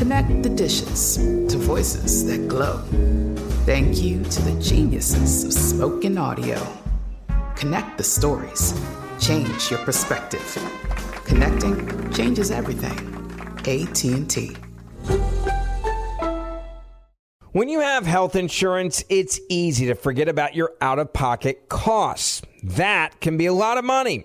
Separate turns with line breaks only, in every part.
Connect the dishes to voices that glow. Thank you to the geniuses of spoken audio. Connect the stories. Change your perspective. Connecting changes everything. AT&T.
When you have health insurance, it's easy to forget about your out-of-pocket costs. That can be a lot of money.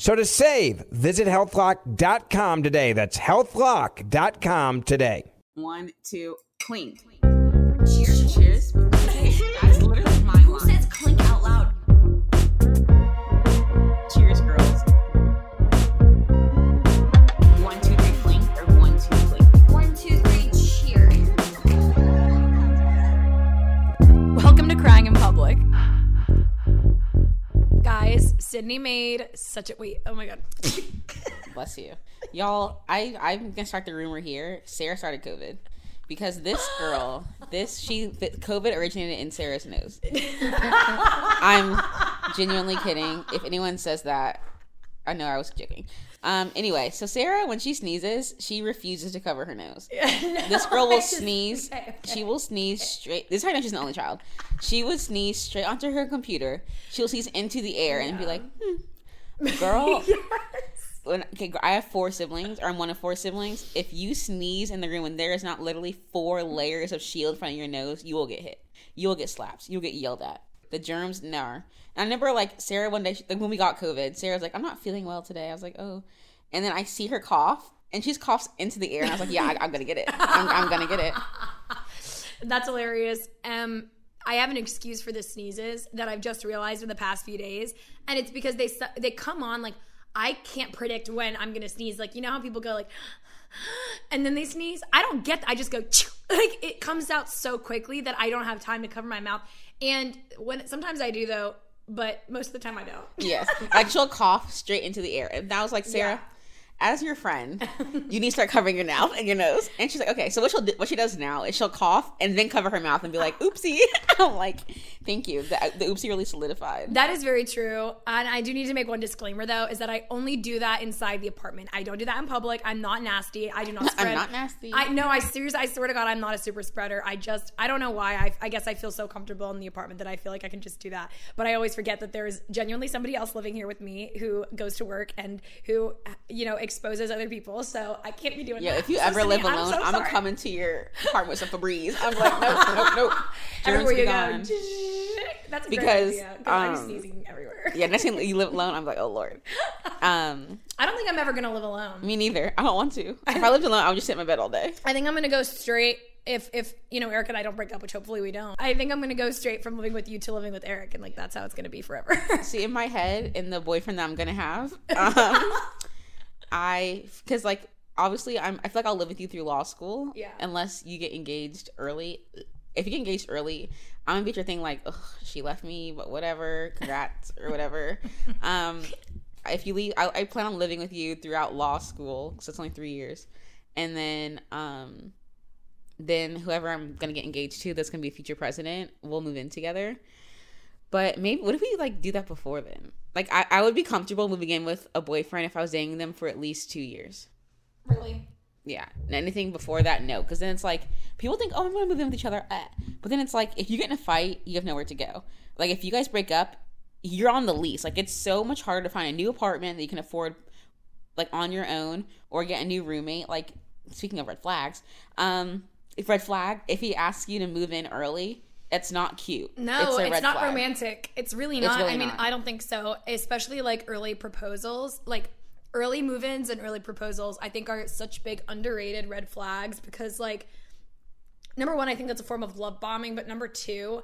So to save, visit healthlock.com today. That's healthlock.com today.
One, two, clean.
Sydney made such a wait. Oh my god.
Bless you, y'all. I I'm gonna start the rumor here. Sarah started COVID because this girl, this she COVID originated in Sarah's nose. I'm genuinely kidding. If anyone says that, I know I was joking. Um. Anyway, so Sarah, when she sneezes, she refuses to cover her nose. this girl will sneeze. She will sneeze straight. This is how I know she's an only child. She would sneeze straight onto her computer. She'll sneeze into the air and be like, hmm. "Girl, when okay, I have four siblings, or I'm one of four siblings. If you sneeze in the room and there is not literally four layers of shield in front of your nose, you will get hit. You will get slapped. You'll get yelled at. The germs, no. And I remember like Sarah one day, she, like when we got COVID, Sarah's like, "I'm not feeling well today." I was like, "Oh," and then I see her cough, and she's coughs into the air, and I was like, "Yeah, I, am gonna get it. I'm, I'm gonna get it."
That's hilarious. Um, I have an excuse for the sneezes that I've just realized in the past few days, and it's because they they come on like I can't predict when I'm gonna sneeze. Like you know how people go like, and then they sneeze. I don't get. I just go like it comes out so quickly that I don't have time to cover my mouth. And when sometimes I do though, but most of the time I don't.
Yes, like she'll cough straight into the air, and I was like, Sarah. As your friend, you need to start covering your mouth and your nose. And she's like, okay. So what she'll do, what she does now is she'll cough and then cover her mouth and be like, oopsie. I'm like, thank you. The, the oopsie really solidified.
That is very true. And I do need to make one disclaimer though, is that I only do that inside the apartment. I don't do that in public. I'm not nasty. I do not spread.
I'm not nasty.
I no, I seriously, I swear to God, I'm not a super spreader. I just, I don't know why. I, I guess I feel so comfortable in the apartment that I feel like I can just do that. But I always forget that there's genuinely somebody else living here with me who goes to work and who, you know, exposes other people. So I can't be doing
Yeah,
that.
if you
So,
ever live alone,
so
I'm, gonna come into your apartment with some Febreze. I'm like, nope, nope, nope.
Everywhere you
gone.
go. That's a great
Because,
idea, 'cause I'm
um,
sneezing everywhere.
Yeah, next thing you live alone, I'm like, oh lord. Um,
I don't think I'm ever gonna live alone.
me neither. I don't want to. If I lived alone, I would just sit in my bed all day.
I think I'm gonna go straight if if you know Eric and I don't break up, which hopefully we don't, I think I'm gonna go straight from living with you to living with Eric, and like that's how it's gonna be forever.
See, in my head, in the boyfriend that I'm gonna have, um, I because like obviously I'm I feel like I'll live with you through law school.
Yeah.
Unless you get engaged early. If you get engaged early, I'm gonna be your thing like, Ugh, she left me, but whatever, congrats or whatever. um, if you leave, I, I plan on living with you throughout law school, so it's only three years, and then um, then whoever I'm gonna get engaged to, that's gonna be a future president, we'll move in together. But maybe what if we like do that before then? Like I, I would be comfortable moving in with a boyfriend if I was dating them for at least two years.
really?
Yeah, and anything before that, no, because then it's like people think, oh, I'm gonna move in with each other, eh. but then it's like if you get in a fight, you have nowhere to go. Like if you guys break up, you're on the lease. Like it's so much harder to find a new apartment that you can afford, like on your own, or get a new roommate. Like speaking of red flags, um, if red flag, if he asks you to move in early, it's not cute.
No,
a
it's,
red
not
flag.
romantic. It's really not.
really
I mean,
not.
I don't think so. Especially like early proposals, like early move-ins and early proposals. I think are such big underrated red flags because like number one, I think that's a form of love bombing, but number two,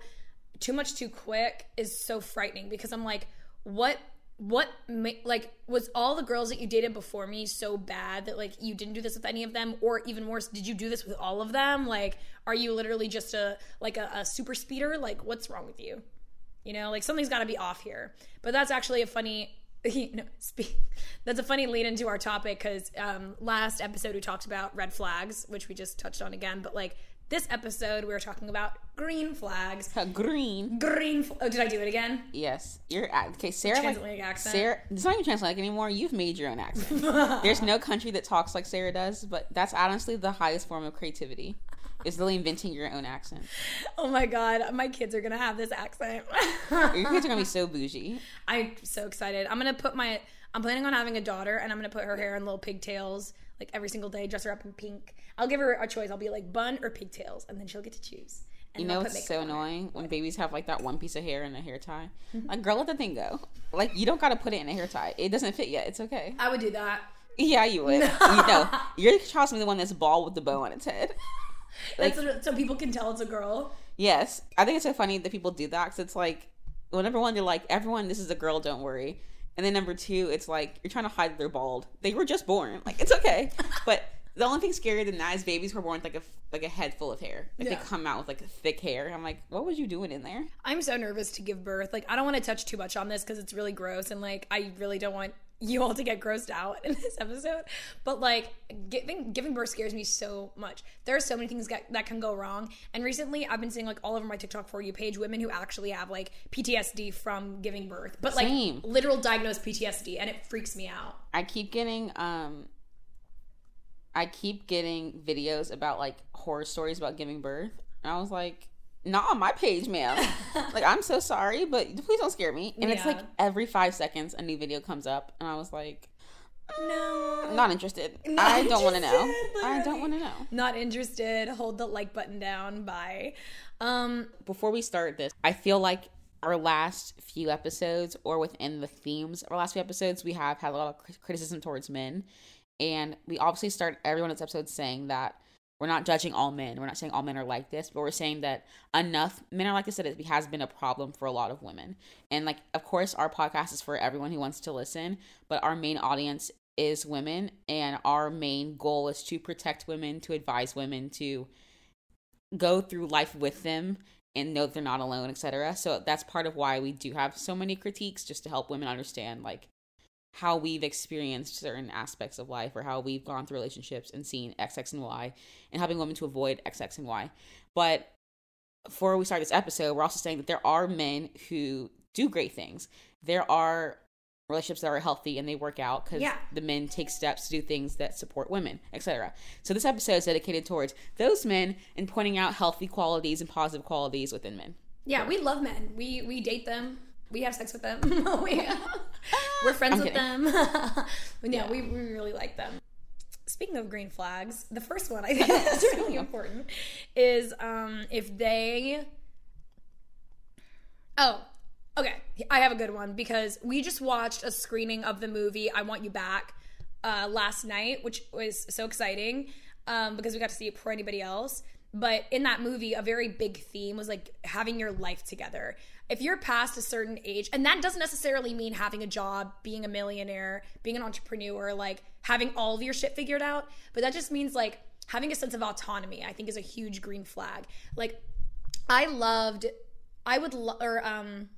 too much too quick is so frightening because I'm like, what what like was all the girls that you dated before me so bad that like you didn't do this with any of them? Or even worse did you do this with all of them? Like are you literally just a like a, a super speeder? Like what's wrong with you? You know like something's got to be off here. But that's actually a funny speak, that's a funny lead into our topic because um, last episode we talked about red flags which we just touched on again. But like this episode we were talking about green flags
green.
green fl- oh did i do it again
Yes, you're okay. Sarah, like,
accent.
Sarah, it's not even transatlantic anymore. You've made your own accent. There's no country that talks like Sarah does, but that's honestly the highest form of creativity. Is really inventing your own accent.
oh my god my kids are gonna have this accent
Your kids are gonna be so bougie.
i'm so excited i'm gonna put my i'm planning on having a daughter and i'm gonna put her hair in little pigtails like every single day dress her up in pink i'll give her a choice i'll be like bun or pigtails and then she'll get to choose and
You know it's so annoying when babies have like that one piece of hair in a hair tie.
Mm-hmm.
Like, girl, let the thing go. Like, you don't gotta put it in a hair tie. It doesn't fit yet. It's okay.
i would do that
Yeah, you would. you know, your child's gonna be the one that's bald with the bow on its head. Like,
That's so people can tell it's a girl
Yes, I think it's so funny that people do that because it's like, number one, they're like, everyone, this is a girl, don't worry. And then number two, it's like you're trying to hide that they're bald. They were just born, like it's okay. but the only thing scarier than that is babies who are born with like a like a head full of hair. Like
Yeah.
they come out with like thick hair. I'm like, what was you doing in there?
I'm so nervous to give birth. Like, I don't want to touch too much on this because it's really gross, and like, I really don't want you all to get grossed out in this episode. But like, giving giving birth scares me so much. There are so many things that, that can go wrong. And recently, I've been seeing like all over my TikTok for you page women who actually have like PTSD from giving birth, but like
Same.
literal diagnosed PTSD, and it freaks me out.
I keep getting um I keep getting videos about like horror stories about giving birth. And I was like, not on my page, ma'am. like I'm so sorry, but please don't scare me. And it's like every five seconds a new video comes up and I was like,
No,
not interested.
Not
I don't want to know.
interested,
I don't want to know.
not interested. Hold the like button down. Bye. Um,
Before we start this, I feel like our last few episodes, or within the themes of our last few episodes, we have had a lot of criticism towards men. And we obviously start every one of episodes saying that we're not judging all men. We're not saying all men are like this, but we're saying that enough men are like this that it has been a problem for a lot of women. And like, of course, our podcast is for everyone who wants to listen, but our main audience is women, and our main goal is to protect women, to advise women, to go through life with them and know they're not alone, etc. So that's part of why we do have so many critiques, just to help women understand like how we've experienced certain aspects of life or how we've gone through relationships and seen X, X, and Y, and helping women to avoid X, X, and Y. But before we start this episode, we're also saying that there are men who do great things. There are relationships that are healthy and they work out because
Yeah.
the men take steps to do things that support women, etc. So this episode is dedicated towards those men and pointing out healthy qualities and positive qualities within men.
Yeah, we love men. We we date them. We have sex with them. we, we're friends
I'm
with
kidding.
them. but yeah, we, we really like them. Speaking of green flags, the first one I think is really important is um, if they. Oh, okay. I have a good one because we just watched a screening of the movie I Want You Back uh, last night, which was so exciting um, because we got to see it before anybody else. but in that movie, a very big theme was like having your life together. If you're past a certain age, and that doesn't necessarily mean having a job, being a millionaire, being an entrepreneur, like having all of your shit figured out, but that just means like having a sense of autonomy, I think is a huge green flag. Like, I loved, I would, lo- or, um,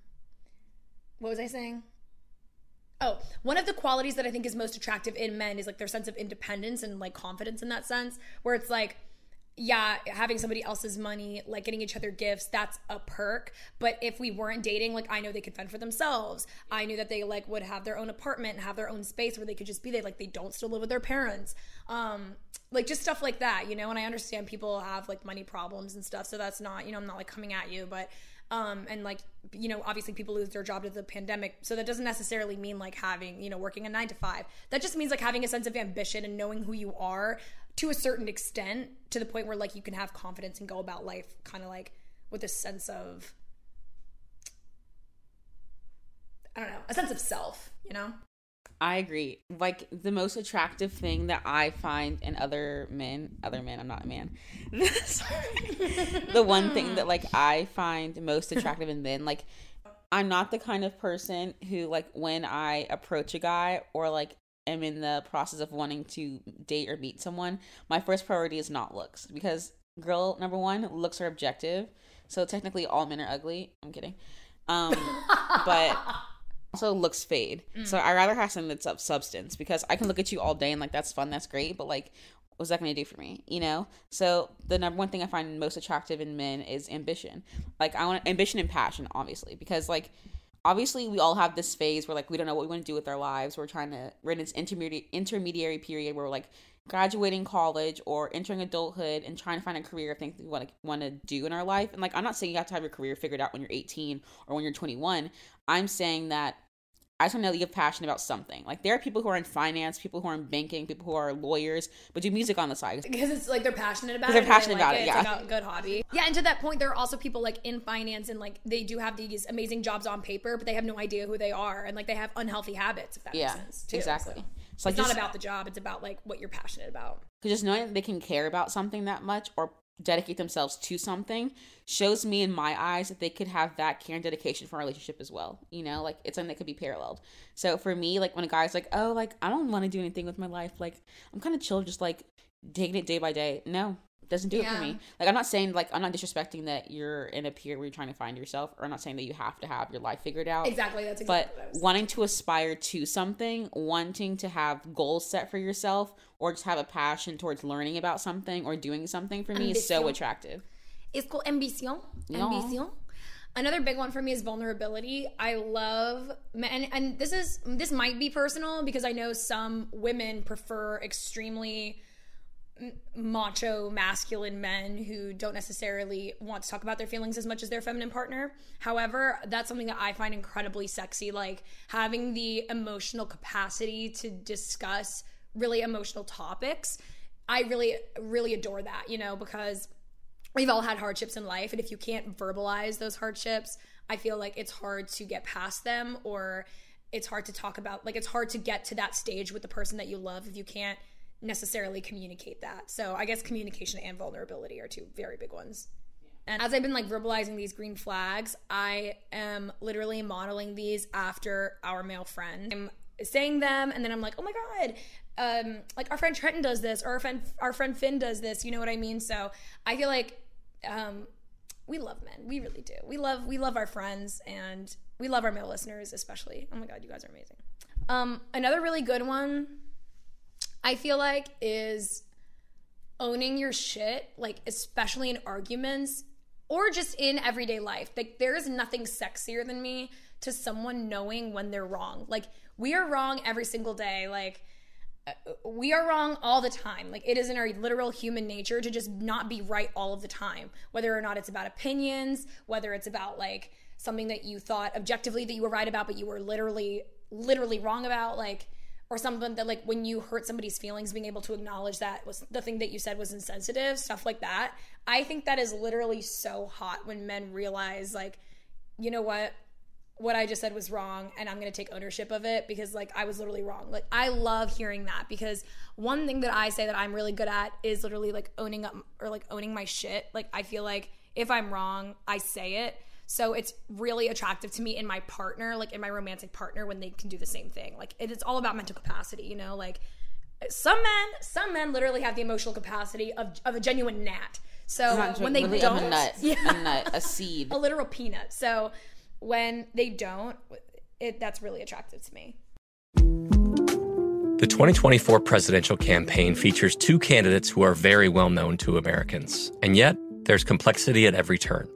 what was I saying? Oh, one of the qualities that I think is most attractive in men is like their sense of independence and like confidence in that sense, where it's like, yeah, having somebody else's money, like getting each other gifts, that's a perk. But if we weren't dating, like I know they could fend for themselves. I knew that they like would have their own apartment and have their own space where they could just be there. Like they don't still live with their parents. Um, like just stuff like that, you know. And I understand people have like money problems and stuff, so that's not, you know, I'm not like coming at you, but um, and like you know obviously people lose their job to the pandemic so that doesn't necessarily mean like having you know working a nine to five that just means like having a sense of ambition and knowing who you are to a certain extent to the point where like you can have confidence and go about life kind of like with a sense of i don't know a sense of self you know
I agree. Like the most attractive thing that I find in other men, other men, I'm not a man. the one thing that like I find most attractive in men, like I'm not the kind of person who like when I approach a guy or like am in the process of wanting to date or meet someone, my first priority is not looks because girl number one, looks are objective. So technically all men are ugly. I'm kidding. Um but also looks fade. So I rather have something that's of substance because I can look at you all day and like that's fun, that's great, but like what's that going to do for me, you know? So the number one thing I find most attractive in men is ambition. Like I want ambition and passion, obviously, because like obviously we all have this phase where like we don't know what we want to do with our lives. We're trying to we're in this intermediate intermediary period where we're like graduating college or entering adulthood and trying to find a career of things we want to want to do in our life. And like I'm not saying you have to have your career figured out when you're 18 or when you're 21. I'm saying that I just want to know that you have passion about something. Like there are people who are in finance, people who are in banking, people who are lawyers, but do music on the side.
because it's like they're passionate about it.
they're
and they
passionate
like
about it,
It's
yeah.
like a good hobby. Yeah, and to that point, there are also people like in finance and like they do have these amazing jobs on paper, but they have no idea who they are and like they have unhealthy habits. If that
Yeah,
makes sense. too.
exactly.
So
It's like
not
just-
about the job; it's about like what you're passionate about.
Because just knowing that they can care about something that much or dedicate themselves to something shows me in my eyes that they could have that care and dedication for a relationship as well. You know, like it's something that could be paralleled. So for me, like when a guy's like, oh, like I don't want to do anything with my life, like I'm kind of chill, just like taking it day by day. No, doesn't do it for me. Like I'm not saying like I'm not disrespecting that you're in a period where you're trying to find yourself, or I'm not saying that you have to have your life figured out.
Exactly. That's exactly
But
what I was.
wanting to aspire to something, wanting to have goals set for yourself, or just have a passion towards learning about something or doing something for me is so attractive.
It's called ambition.
Yeah.
Ambition. Another big one for me is vulnerability. I love and and this is this might be personal because I know some women prefer extremely macho masculine men who don't necessarily want to talk about their feelings as much as their feminine partner. However, that's something that I find incredibly sexy like having the emotional capacity to discuss really emotional topics. I really really adore that, you know, because we've all had hardships in life and if you can't verbalize those hardships i feel like it's hard to get past them or it's hard to talk about like it's hard to get to that stage with the person that you love if you can't necessarily communicate that so i guess communication and vulnerability are two very big ones and as I've been like verbalizing these green flags, I am literally modeling these after our male friend. I'm saying them, and then I'm like, oh my god, um, like our friend Trenton does this, or our friend our friend Finn does this. You know what I mean? So I feel like um, we love men. We really do. We love we love our friends, and we love our male listeners especially. Oh my god, you guys are amazing. Um, another really good one, I feel like, is owning your shit, like especially in arguments or just in everyday life. Like there is nothing sexier than me to someone knowing when they're wrong. Like we are wrong every single day. Like uh, we are wrong all the time. Like it is in our literal human nature to just not be right all of the time. Whether or not it's about opinions, whether it's about like something that you thought objectively that you were right about but you were literally literally wrong about like or something that like when you hurt somebody's feelings being able to acknowledge that was the thing that you said was insensitive stuff like that i think that is literally so hot when men realize like you know what what I just said was wrong and I'm going to take ownership of it because like I was literally wrong. Like I love hearing that because one thing that I say that I'm really good at is literally like owning up or like owning my shit. Like I feel like if I'm wrong, I say it. So it's really attractive to me in my partner, like in my romantic partner when they can do the same thing. Like it, it's all about mental capacity, you know? Like some men, some men literally have the emotional capacity of, of a genuine gnat. So
Not
when they
really
don't,
a nut,
yeah,
a nut, a seed.
a literal peanut. So when they don't, it that's really attractive to me.
The 2024 presidential campaign features two candidates who are very well known to Americans. And yet, there's complexity at every turn.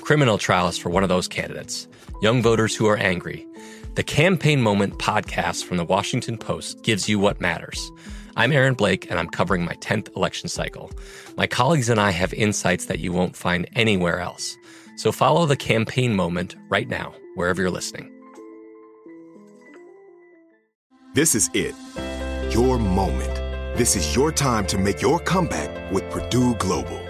Criminal trials for one of those candidates, young voters who are angry. The Campaign Moment podcast from the Washington Post gives you what matters. I'm Aaron Blake, and I'm covering my 10th election cycle. My colleagues and I have insights that you won't find anywhere else. So follow the Campaign Moment right now, wherever you're listening.
This is it. Your moment. This is your time to make your comeback with Purdue Global.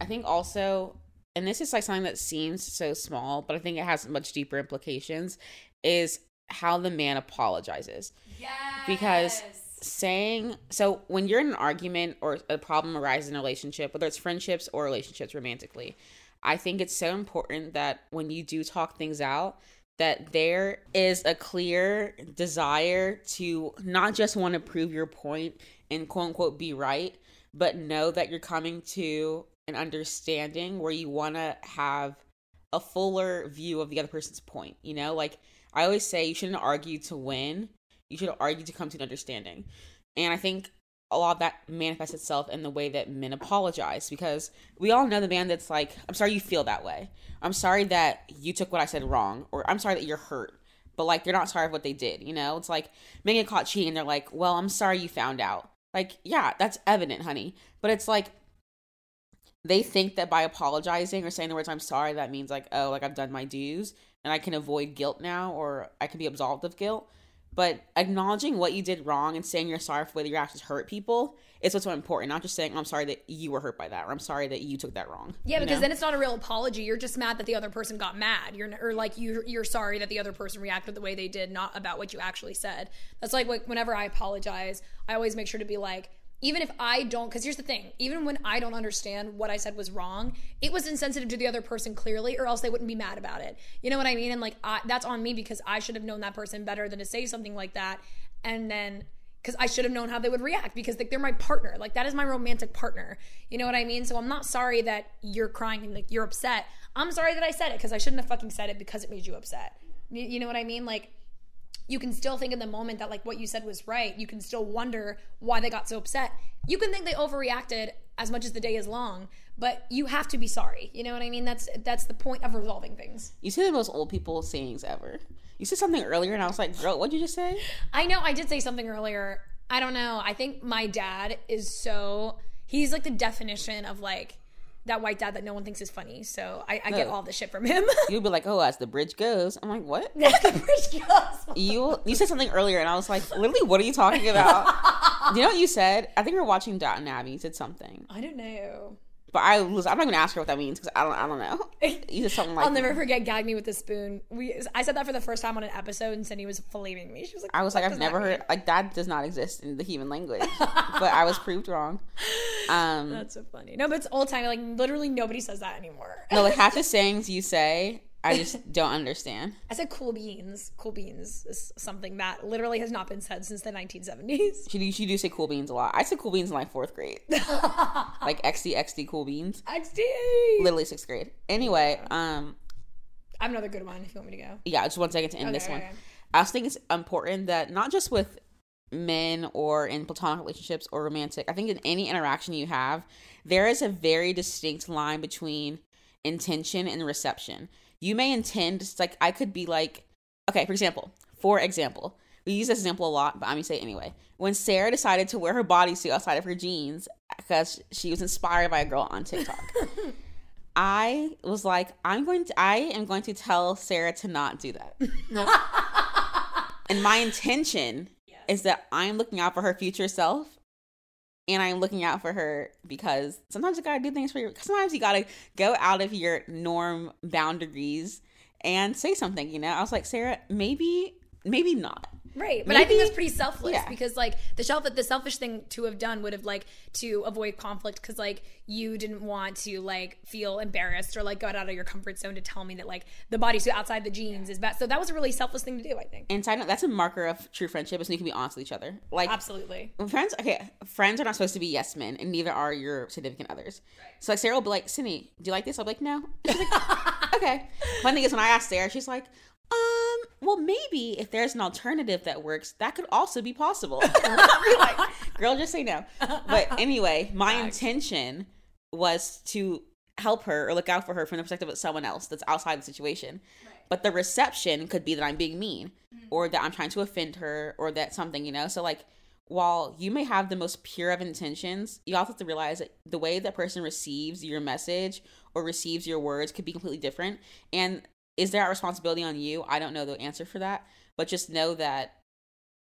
I think also, and this is like something that seems so small, but I think it has much deeper implications, is how the man apologizes.
Yes.
Because saying so when you're in an argument or a problem arises in a relationship, whether it's friendships or relationships romantically, I think it's so important that when you do talk things out, that there is a clear desire to not just want to prove your point and quote unquote be right, but know that you're coming to an understanding where you want to have a fuller view of the other person's point. You know, like I always say, you shouldn't argue to win, you should argue to come to an understanding. And I think a lot of that manifests itself in the way that men apologize because we all know the man that's like, I'm sorry you feel that way. I'm sorry that you took what I said wrong, or I'm sorry that you're hurt. But like, they're not sorry for what they did. You know, it's like men get caught cheating. They're like, well, I'm sorry you found out. Like, yeah, that's evident, honey. But it's like, they think that by apologizing or saying the words I'm sorry, that means like, oh, like I've done my dues and I can avoid guilt now or I can be absolved of guilt. But acknowledging what you did wrong and saying you're sorry for whether your actions hurt people is what's so important. Not just saying, I'm sorry that you were hurt by that or I'm sorry that you took that wrong.
Yeah,
you
because
know?
then it's not a real apology. You're just mad that the other person got mad. You're or like you you're sorry that the other person reacted the way they did, not about what you actually said. That's like whenever I apologize, I always make sure to be like, even if I don't, because here's the thing, even when I don't understand what I said was wrong, it was insensitive to the other person clearly, or else they wouldn't be mad about it. You know what I mean? And like, I, that's on me because I should have known that person better than to say something like that. And then because I should have known how they would react because like, they're my partner. Like that is my romantic partner. You know what I mean? So I'm not sorry that you're crying and like you're upset. I'm sorry that I said it because I shouldn't have fucking said it because it made you upset. You, you know what I mean? Like you can still think in the moment that like what you said was right. You can still wonder why they got so upset. You can think they overreacted as much as the day is long, but you have to be sorry. You know what I mean? That's that's the point of resolving things.
You say the most old people sayings ever. You said something earlier, and I was like, "Girl, what'd you just say?"
I know I did say something earlier. I don't know. I think my dad is so he's like the definition of like that white dad that no one thinks is funny. So I, I get all the shit from him.
You'll be like, "Oh, as the bridge goes." I'm like, "What?"
As the bridge goes.
You you said something earlier, and I was like, "Literally, what are you talking about?" Do you know what you said? I think we are watching Downton Abbey. You said something,
I don't know.
But I was. I'm not gonna ask her what that means because I don't. I don't know. You said something like.
I'll never forget gag me with a spoon. We I said that for the first time on an episode and Cindy was flaming me. She was like,
I was like, I've never
mean?"
heard like that does not exist in the human language, but I was proved wrong. Um,
That's so funny. No, but it's old time. Like literally nobody says that anymore.
no, like half the sayings you say, I just don't understand.
I said cool beans. Cool beans is something that literally has not been said since the 1970s.
She do, she do say cool beans a lot. I said cool beans in like fourth grade, like XD XD cool beans.
XD.
Literally sixth grade. Anyway, um,
I have another good one if you want me to go.
yeah, just one second to end
Okay,
this one.
okay.
I also think it's important that not just with men or in platonic relationships or romantic, I think in any interaction you have, there is a very distinct line between intention and reception. You may intend, it's like I could be like, okay, for example, for example, we use this example a lot, but I'm gonna say it anyway. When Sarah decided to wear her bodysuit outside of her jeans because she was inspired by a girl on TikTok. I was like, I'm going to, I am going to tell Sarah to not do that. and my intention is that I'm looking out for her future self. And I'm looking out for her because sometimes you gotta do things for your. Sometimes you gotta go out of your norm boundaries and say something. You know, I was like, Sarah, maybe, maybe not.
Right, but I think
Maybe-
that's pretty selfless
Yeah.
because like the shelf the selfish thing to have done would have like to avoid conflict because like you didn't want to like feel embarrassed or like got out of your comfort zone to tell me that like the bodysuit outside the jeans is bad. So that was a really selfless thing to do, I think.
And side note, that's a marker of true friendship is when you can be honest with each other. Like
Absolutely.
friends okay friends are not supposed to be yes men and neither are your significant others so like sarah will be like cindy do you like this i'll be like no She's like, okay fun thing is when i asked sarah she's like um well maybe if there's an alternative that works that could also be possible. Like, girl just say no. But anyway my intention was to help her or look out for her from the perspective of someone else that's outside the situation. But the reception could be that i'm being mean or that i'm trying to offend her or that something you know? So like while you may have the most pure of intentions, you also have to realize that the way that person receives your message or receives your words could be completely different. And is there a responsibility on you? I don't know the answer for that, but just know that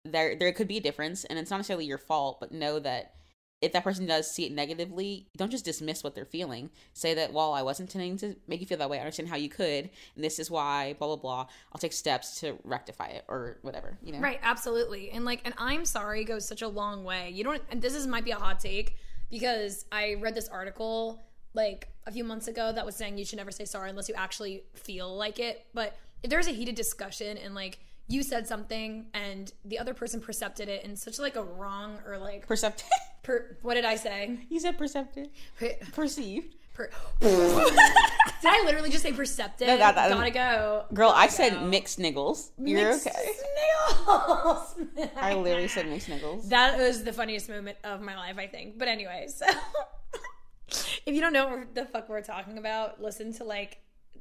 there there could be a difference, and it's not necessarily your fault. But know that if that person does see it negatively, don't just dismiss what they're feeling. Say that, well, I wasn't intending to make you feel that way. I understand how you could, and this is why. Blah blah blah. I'll take steps to rectify it or whatever. You know,
Right, absolutely. And like, and I'm sorry goes such a long way. You don't, and this is might be a hot take because I read this article like a few months ago that was saying you should never say sorry unless you actually feel like it. But if there's a heated discussion and like you said something and the other person percepted it in such like a wrong or like
Perceptive.
per, what did I say?
You said perceptive. Perceived.
Per, did I literally just say perceptive?
No, that- that- um,
Gotta go.
Girl, I
Gotta
said
go.
mixed niggles. You're
Mixed
okay.
Snails.
I literally said mixed niggles.
That was the funniest moment of my life, I think. But anyways, if you don't know what the fuck we're talking about, listen to like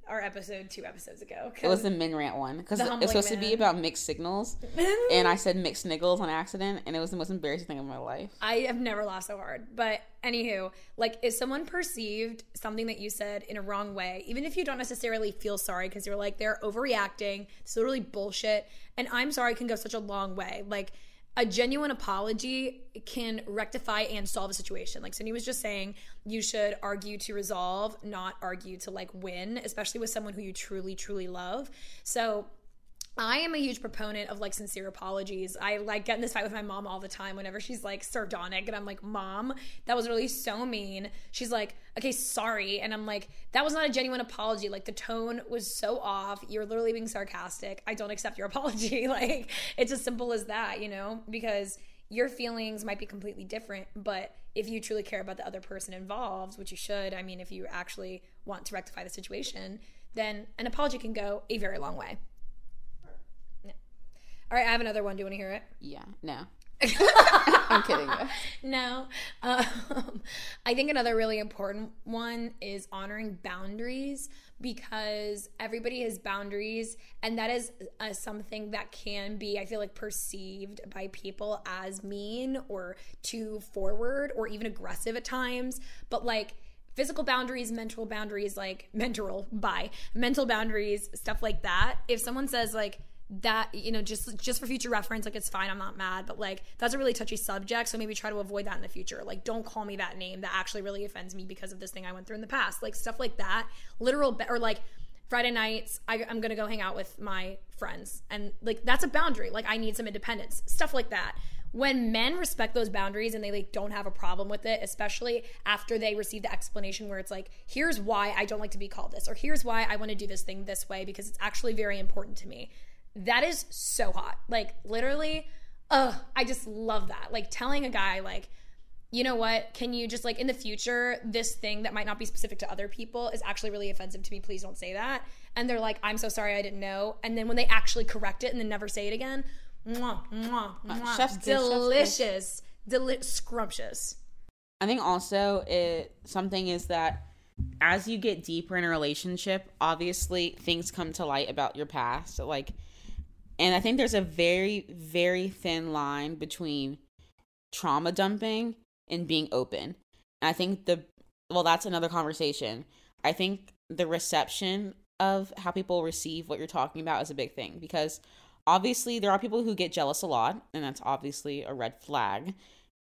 our episode two episodes ago.
It was the min rant one because it was supposed to be about mixed signals, and I said mixed niggles on accident, and it was the most embarrassing thing of my life.
I have never laughed so hard. But anywho, like if someone perceived something that you said in a wrong way, even if you don't necessarily feel sorry because you're like they're overreacting, it's literally bullshit. And I'm sorry can go such a long way. Like a genuine apology can rectify and solve a situation. Like Cindy was just saying, you should argue to resolve, not argue to like win, especially with someone who you truly, truly love. So I am a huge proponent of like sincere apologies. I like get in this fight with my mom all the time whenever she's like sardonic and I'm like, Mom, that was really so mean. She's like, Okay, sorry. And I'm like, That was not a genuine apology. Like the tone was so off. You're literally being sarcastic. I don't accept your apology. like it's as simple as that, you know? Because your feelings might be completely different, but if you truly care about the other person involved, which you should, I mean, if you actually want to rectify the situation, then an apology can go a very long way. All right, I have another one. Do you want to hear it?
Yeah, no. I'm kidding. though.
no. Um, I think another really important one is honoring boundaries because everybody has boundaries, and that is uh, something that can be, I feel like, perceived by people as mean or too forward or even aggressive at times. But like, physical boundaries, mental boundaries, like mental by mental boundaries, stuff like that. If someone says like that, you know, just just for future reference, like it's fine, I'm not mad, but like that's a really touchy subject, so maybe try to avoid that in the future. Like don't call me that name that actually really offends me because of this thing I went through in the past. Like stuff like that. Literal be- or like Friday nights, I, I'm gonna go hang out with my friends, and like that's a boundary. Like I need some independence, stuff like that when men respect those boundaries and they like don't have a problem with it especially after they receive the explanation where it's like here's why i don't like to be called this or here's why i want to do this thing this way because it's actually very important to me that is so hot. Like literally ugh i just love that. Like telling a guy like you know what? Can you just like in the future this thing that might not be specific to other people is actually really offensive to me. Please don't say that. And they're like i'm so sorry i didn't know. And then when they actually correct it and then never say it again mwah, mwah, uh, mwah,
chef's
delicious. Deli- scrumptious.
I think also it something is that as you get deeper in a relationship, obviously things come to light about your past. Like and I think there's a very, very thin line between trauma dumping and being open. And I think the well, that's another conversation. I think the reception of how people receive what you're talking about is a big thing because obviously there are people who get jealous a lot, and that's obviously a red flag.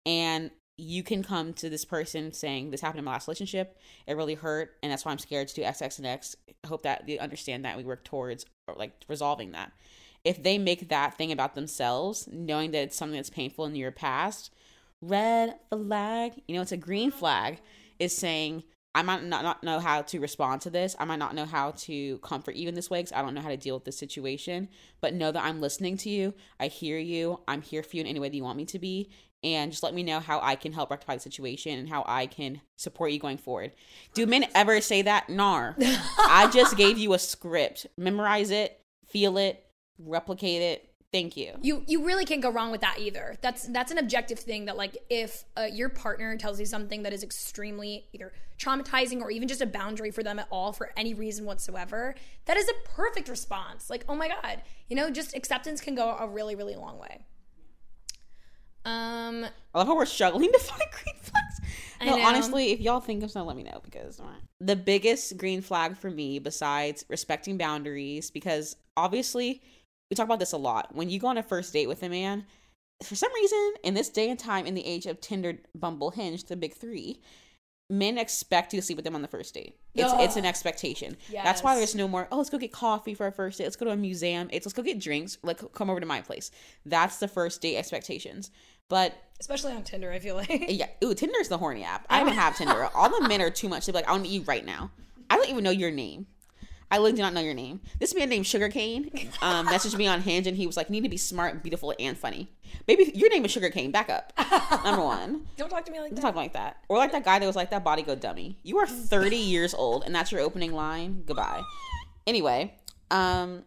And you can come to this person saying this happened in my last relationship it really hurt and that's why i'm scared to do x x and x I hope that you understand that we work towards like resolving that if they make that thing about themselves knowing that it's something that's painful in your past red flag you know it's a green mm-hmm. flag is saying i might not, not know how to respond to this i might not know how to comfort you in this way because i don't know how to deal with this situation but know that i'm listening to you i hear you i'm here for you in any way that you want me to be and just let me know how I can help rectify the situation and how I can support you going forward. Do men ever say that? Nar. I just gave you a script. Memorize it, feel it, replicate it. Thank you.
you you really can't go wrong with that either that's that's an objective thing that like if uh, your partner tells you something that is extremely either traumatizing or even just a boundary for them at all for any reason whatsoever that is a perfect response like oh my god you know just acceptance can go a really really long way um
I love how we're struggling to find green flags. No, honestly, if y'all think of something, let me know because the biggest green flag for me, besides respecting boundaries, because obviously we talk about this a lot. When you go on a first date with a man, for some reason, in this day and time, in the age of Tinder, Bumble, Hinge, the big three, men expect you to sleep with them on the first date. It's
Ugh.
it's an expectation. That's why there's no more. Oh, let's go get coffee for our first date. Let's go to a museum. It's let's go get drinks. Like come over to my place. That's the first date expectations. But
especially on tinder i feel like
yeah, ooh, Tinder's the horny app. I don't have Tinder. All the men are too much. They're like, I want to meet you right now. I don't even know your name. I literally do not know your name. This man named Sugarcane um, messaged me on Hinge, and he was like, "You need to be smart, beautiful, and funny." Maybe your name is Sugarcane. Back up. Number one.
don't talk to me like that.
Don't
that
talk like that. Or like that guy that was like that body go dummy. You are 30 years old and that's your opening line. Goodbye. Anyway, um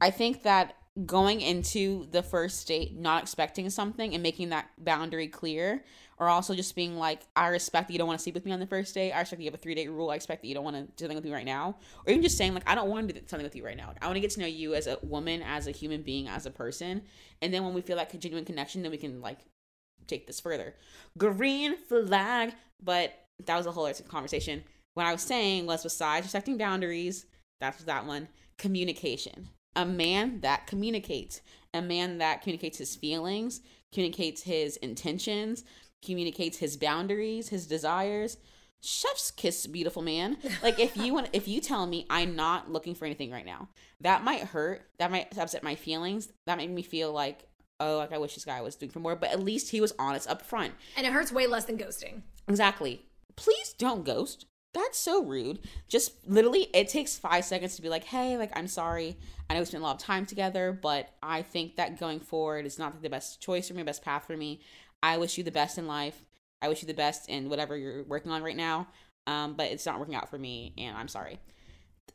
I think that going into the first date not expecting something and making that boundary clear or also just being like I respect that you don't want to sleep with me on the first date. I respect that you have a 3 date rule. I expect that you don't want to do something with me right now. Or even just saying like I don't want to do something with you right now. I want to get to know you as a woman, as a human being, as a person. And then when we feel that genuine connection, then we can like take this further. Green flag, but that was a whole other conversation. What I was saying was besides respecting boundaries, that's that one, communication. A man that communicates, a man that communicates his feelings, communicates his intentions, communicates his boundaries, his desires. Chef's kiss, beautiful man. Like if you want, if you tell me I'm not looking for anything right now, that might hurt. That might upset my feelings. That made me feel like, oh, like I wish this guy was doing for more. But at least he was honest up front.
and it hurts way less than ghosting
Exactly. Please don't ghost. that's so rude. Just literally, it takes five seconds to be like, hey, like, I'm sorry. I know we spent a lot of time together, but I think that going forward is not the best choice for me, best path for me. I wish you the best in life. I wish you the best in whatever you're working on right now. Um, but it's not working out for me, and I'm sorry.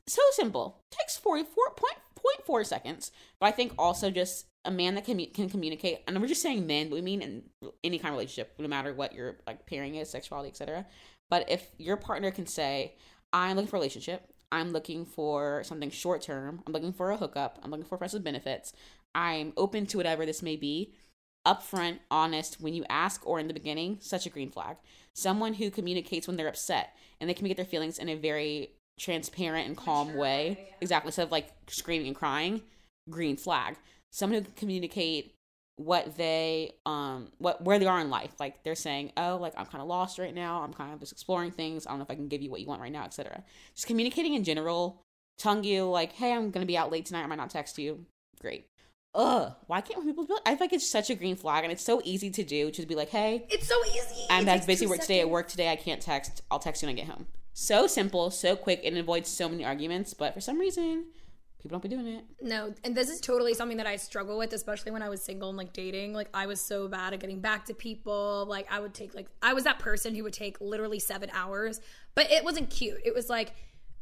So simple. Takes 44.4 seconds. But I think also just a man that can, can communicate, and we're just saying men, but we mean in any kind of relationship, no matter what your like pairing is, sexuality, etc. But if your partner can say, I'm looking for a relationship, I'm looking for something short term, I'm looking for a hookup, I'm looking for friends with benefits, I'm open to whatever this may be, upfront, honest, when you ask or in the beginning, such a green flag. Someone who communicates when they're upset and they communicate their feelings in a very transparent and calm way. Exactly. Instead of like screaming and crying, green flag. Someone who can communicate what they um what where they are in life like they're saying oh like i'm kind of lost right now i'm kind of just exploring things i don't know if i can give you what you want right now etc just communicating in general telling you like hey i'm gonna be out late tonight i might not text you great ugh why can't people be i feel like it's such a green flag and it's so easy to do just be like hey
It's so easy.
i'm
It
busy work today at work today i can't text i'll text you when i get home so simple so quick and avoids so many arguments but for some reason people don't be doing it
No, and this is totally something that I struggle with, especially when I was single and like dating. Like I was so bad at getting back to people. Like I would take like I was that person who would take literally seven hours, but it wasn't cute. It was like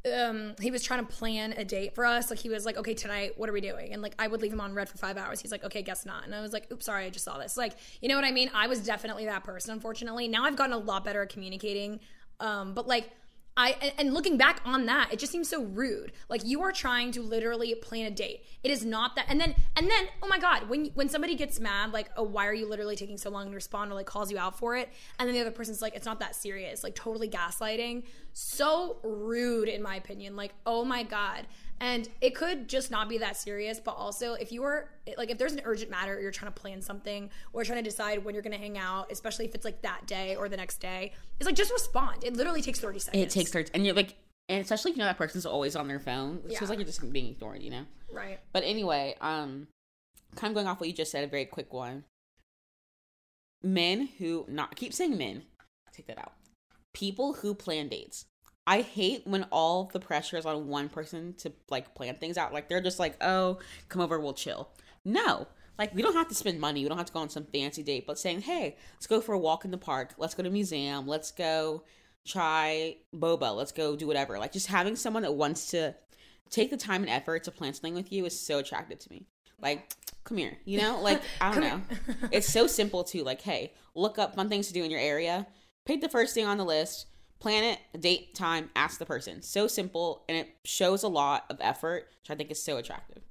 um he was trying to plan a date for us. Like he was like okay tonight what are we doing? And like i would leave him on read for five hours. He's like okay guess not. And i was like oops sorry i just saw this. Like you know what i mean? I was definitely that person unfortunately. Now i've gotten a lot better at communicating um but like I and- looking back on that, it just seems so rude. Like you are trying to literally plan a date. It is not that. And then and then oh my god, when when somebody gets mad, like oh why are you literally taking so long to respond or like calls you out for it, and then the other person's like it's not that serious, like totally gaslighting. So rude in my opinion. Like oh my god. And it could just not be that serious, but also if you are like if there's an urgent matter, or you're trying to plan something or trying to decide when you're gonna hang out, especially if it's like that day or the next day, it's like just respond. It literally takes 30 seconds.
It takes thirty, and you're like, and especially if you know that person's always on their phone. It
Yeah.
feels like you're just being ignored, you know.
Right.
But anyway, um, kind of going off what you just said, a very quick one. Men who not keep saying men, take that out. People who plan dates. I hate when all the pressure is on one person to like plan things out. Like they're just like, oh, come over, we'll chill. No, like we don't have to spend money. We don't have to go on some fancy date. But saying, hey, let's go for a walk in the park. Let's go to a museum. Let's go try boba. Let's go do whatever. Like just having someone that wants to take the time and effort to plan something with you is so attractive to me. Like, come here, you know? Like, I don't know. it's so simple too. Like, hey, look up fun things to do in your area. Pick the first thing on the list. Plan it, date, time, ask the person. So simple, and it shows a lot of effort, which I think is so attractive.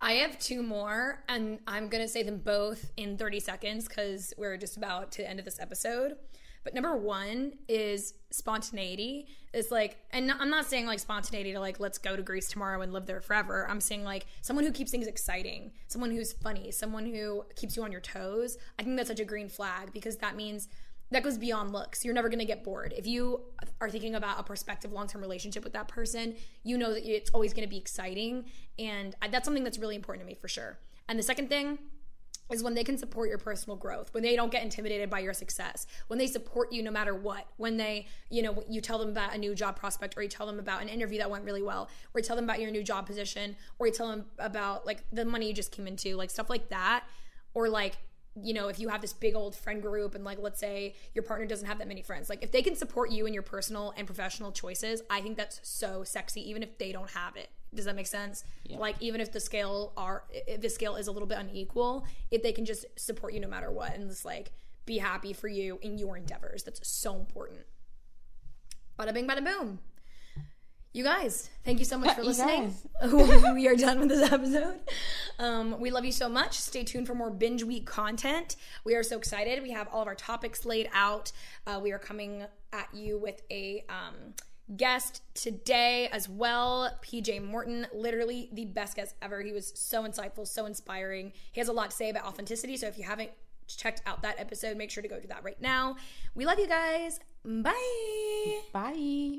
I have two more, and I'm going to say them both in 30 seconds because we're just about to the end of this episode. But number one is spontaneity. It's like, and I'm not saying like spontaneity to like, let's go to Greece tomorrow and live there forever. I'm saying like someone who keeps things exciting, someone who's funny, someone who keeps you on your toes. I think that's such a green flag because that means that goes beyond looks. You're never going to get bored. If you are thinking about a prospective long term relationship with that person, you know that it's always going to be exciting. And that's something that's really important to me for sure. And the second thing is when they can support your personal growth, when they don't get intimidated by your success, when they support you no matter what, when they, you know, you tell them about a new job prospect or you tell them about an interview that went really well, or you tell them about your new job position, or you tell them about like the money you just came into, like stuff like that, or like you know, if you have this big old friend group and like let's say your partner doesn't have that many friends, like if they can support you in your personal and professional choices, I think that's so sexy even if they don't have it. Does that make sense? Like even if the scale are if the scale is a little bit unequal, if they can just support you no matter what and just like be happy for you in your endeavors. That's so important. Bada bing bada boom. You guys, thank you so much for listening. we are done with this episode. Um, we love you so much. Stay tuned for more binge week content. We are so excited. We have all of our topics laid out. Uh, we are coming at you with a um, guest today as well. PJ Morton, literally the best guest ever. He was so insightful, so inspiring. He has a lot to say about authenticity. So if you haven't checked out that episode, make sure to go do that right now. We love you guys. Bye.
Bye.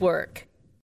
work.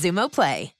Xumo Play.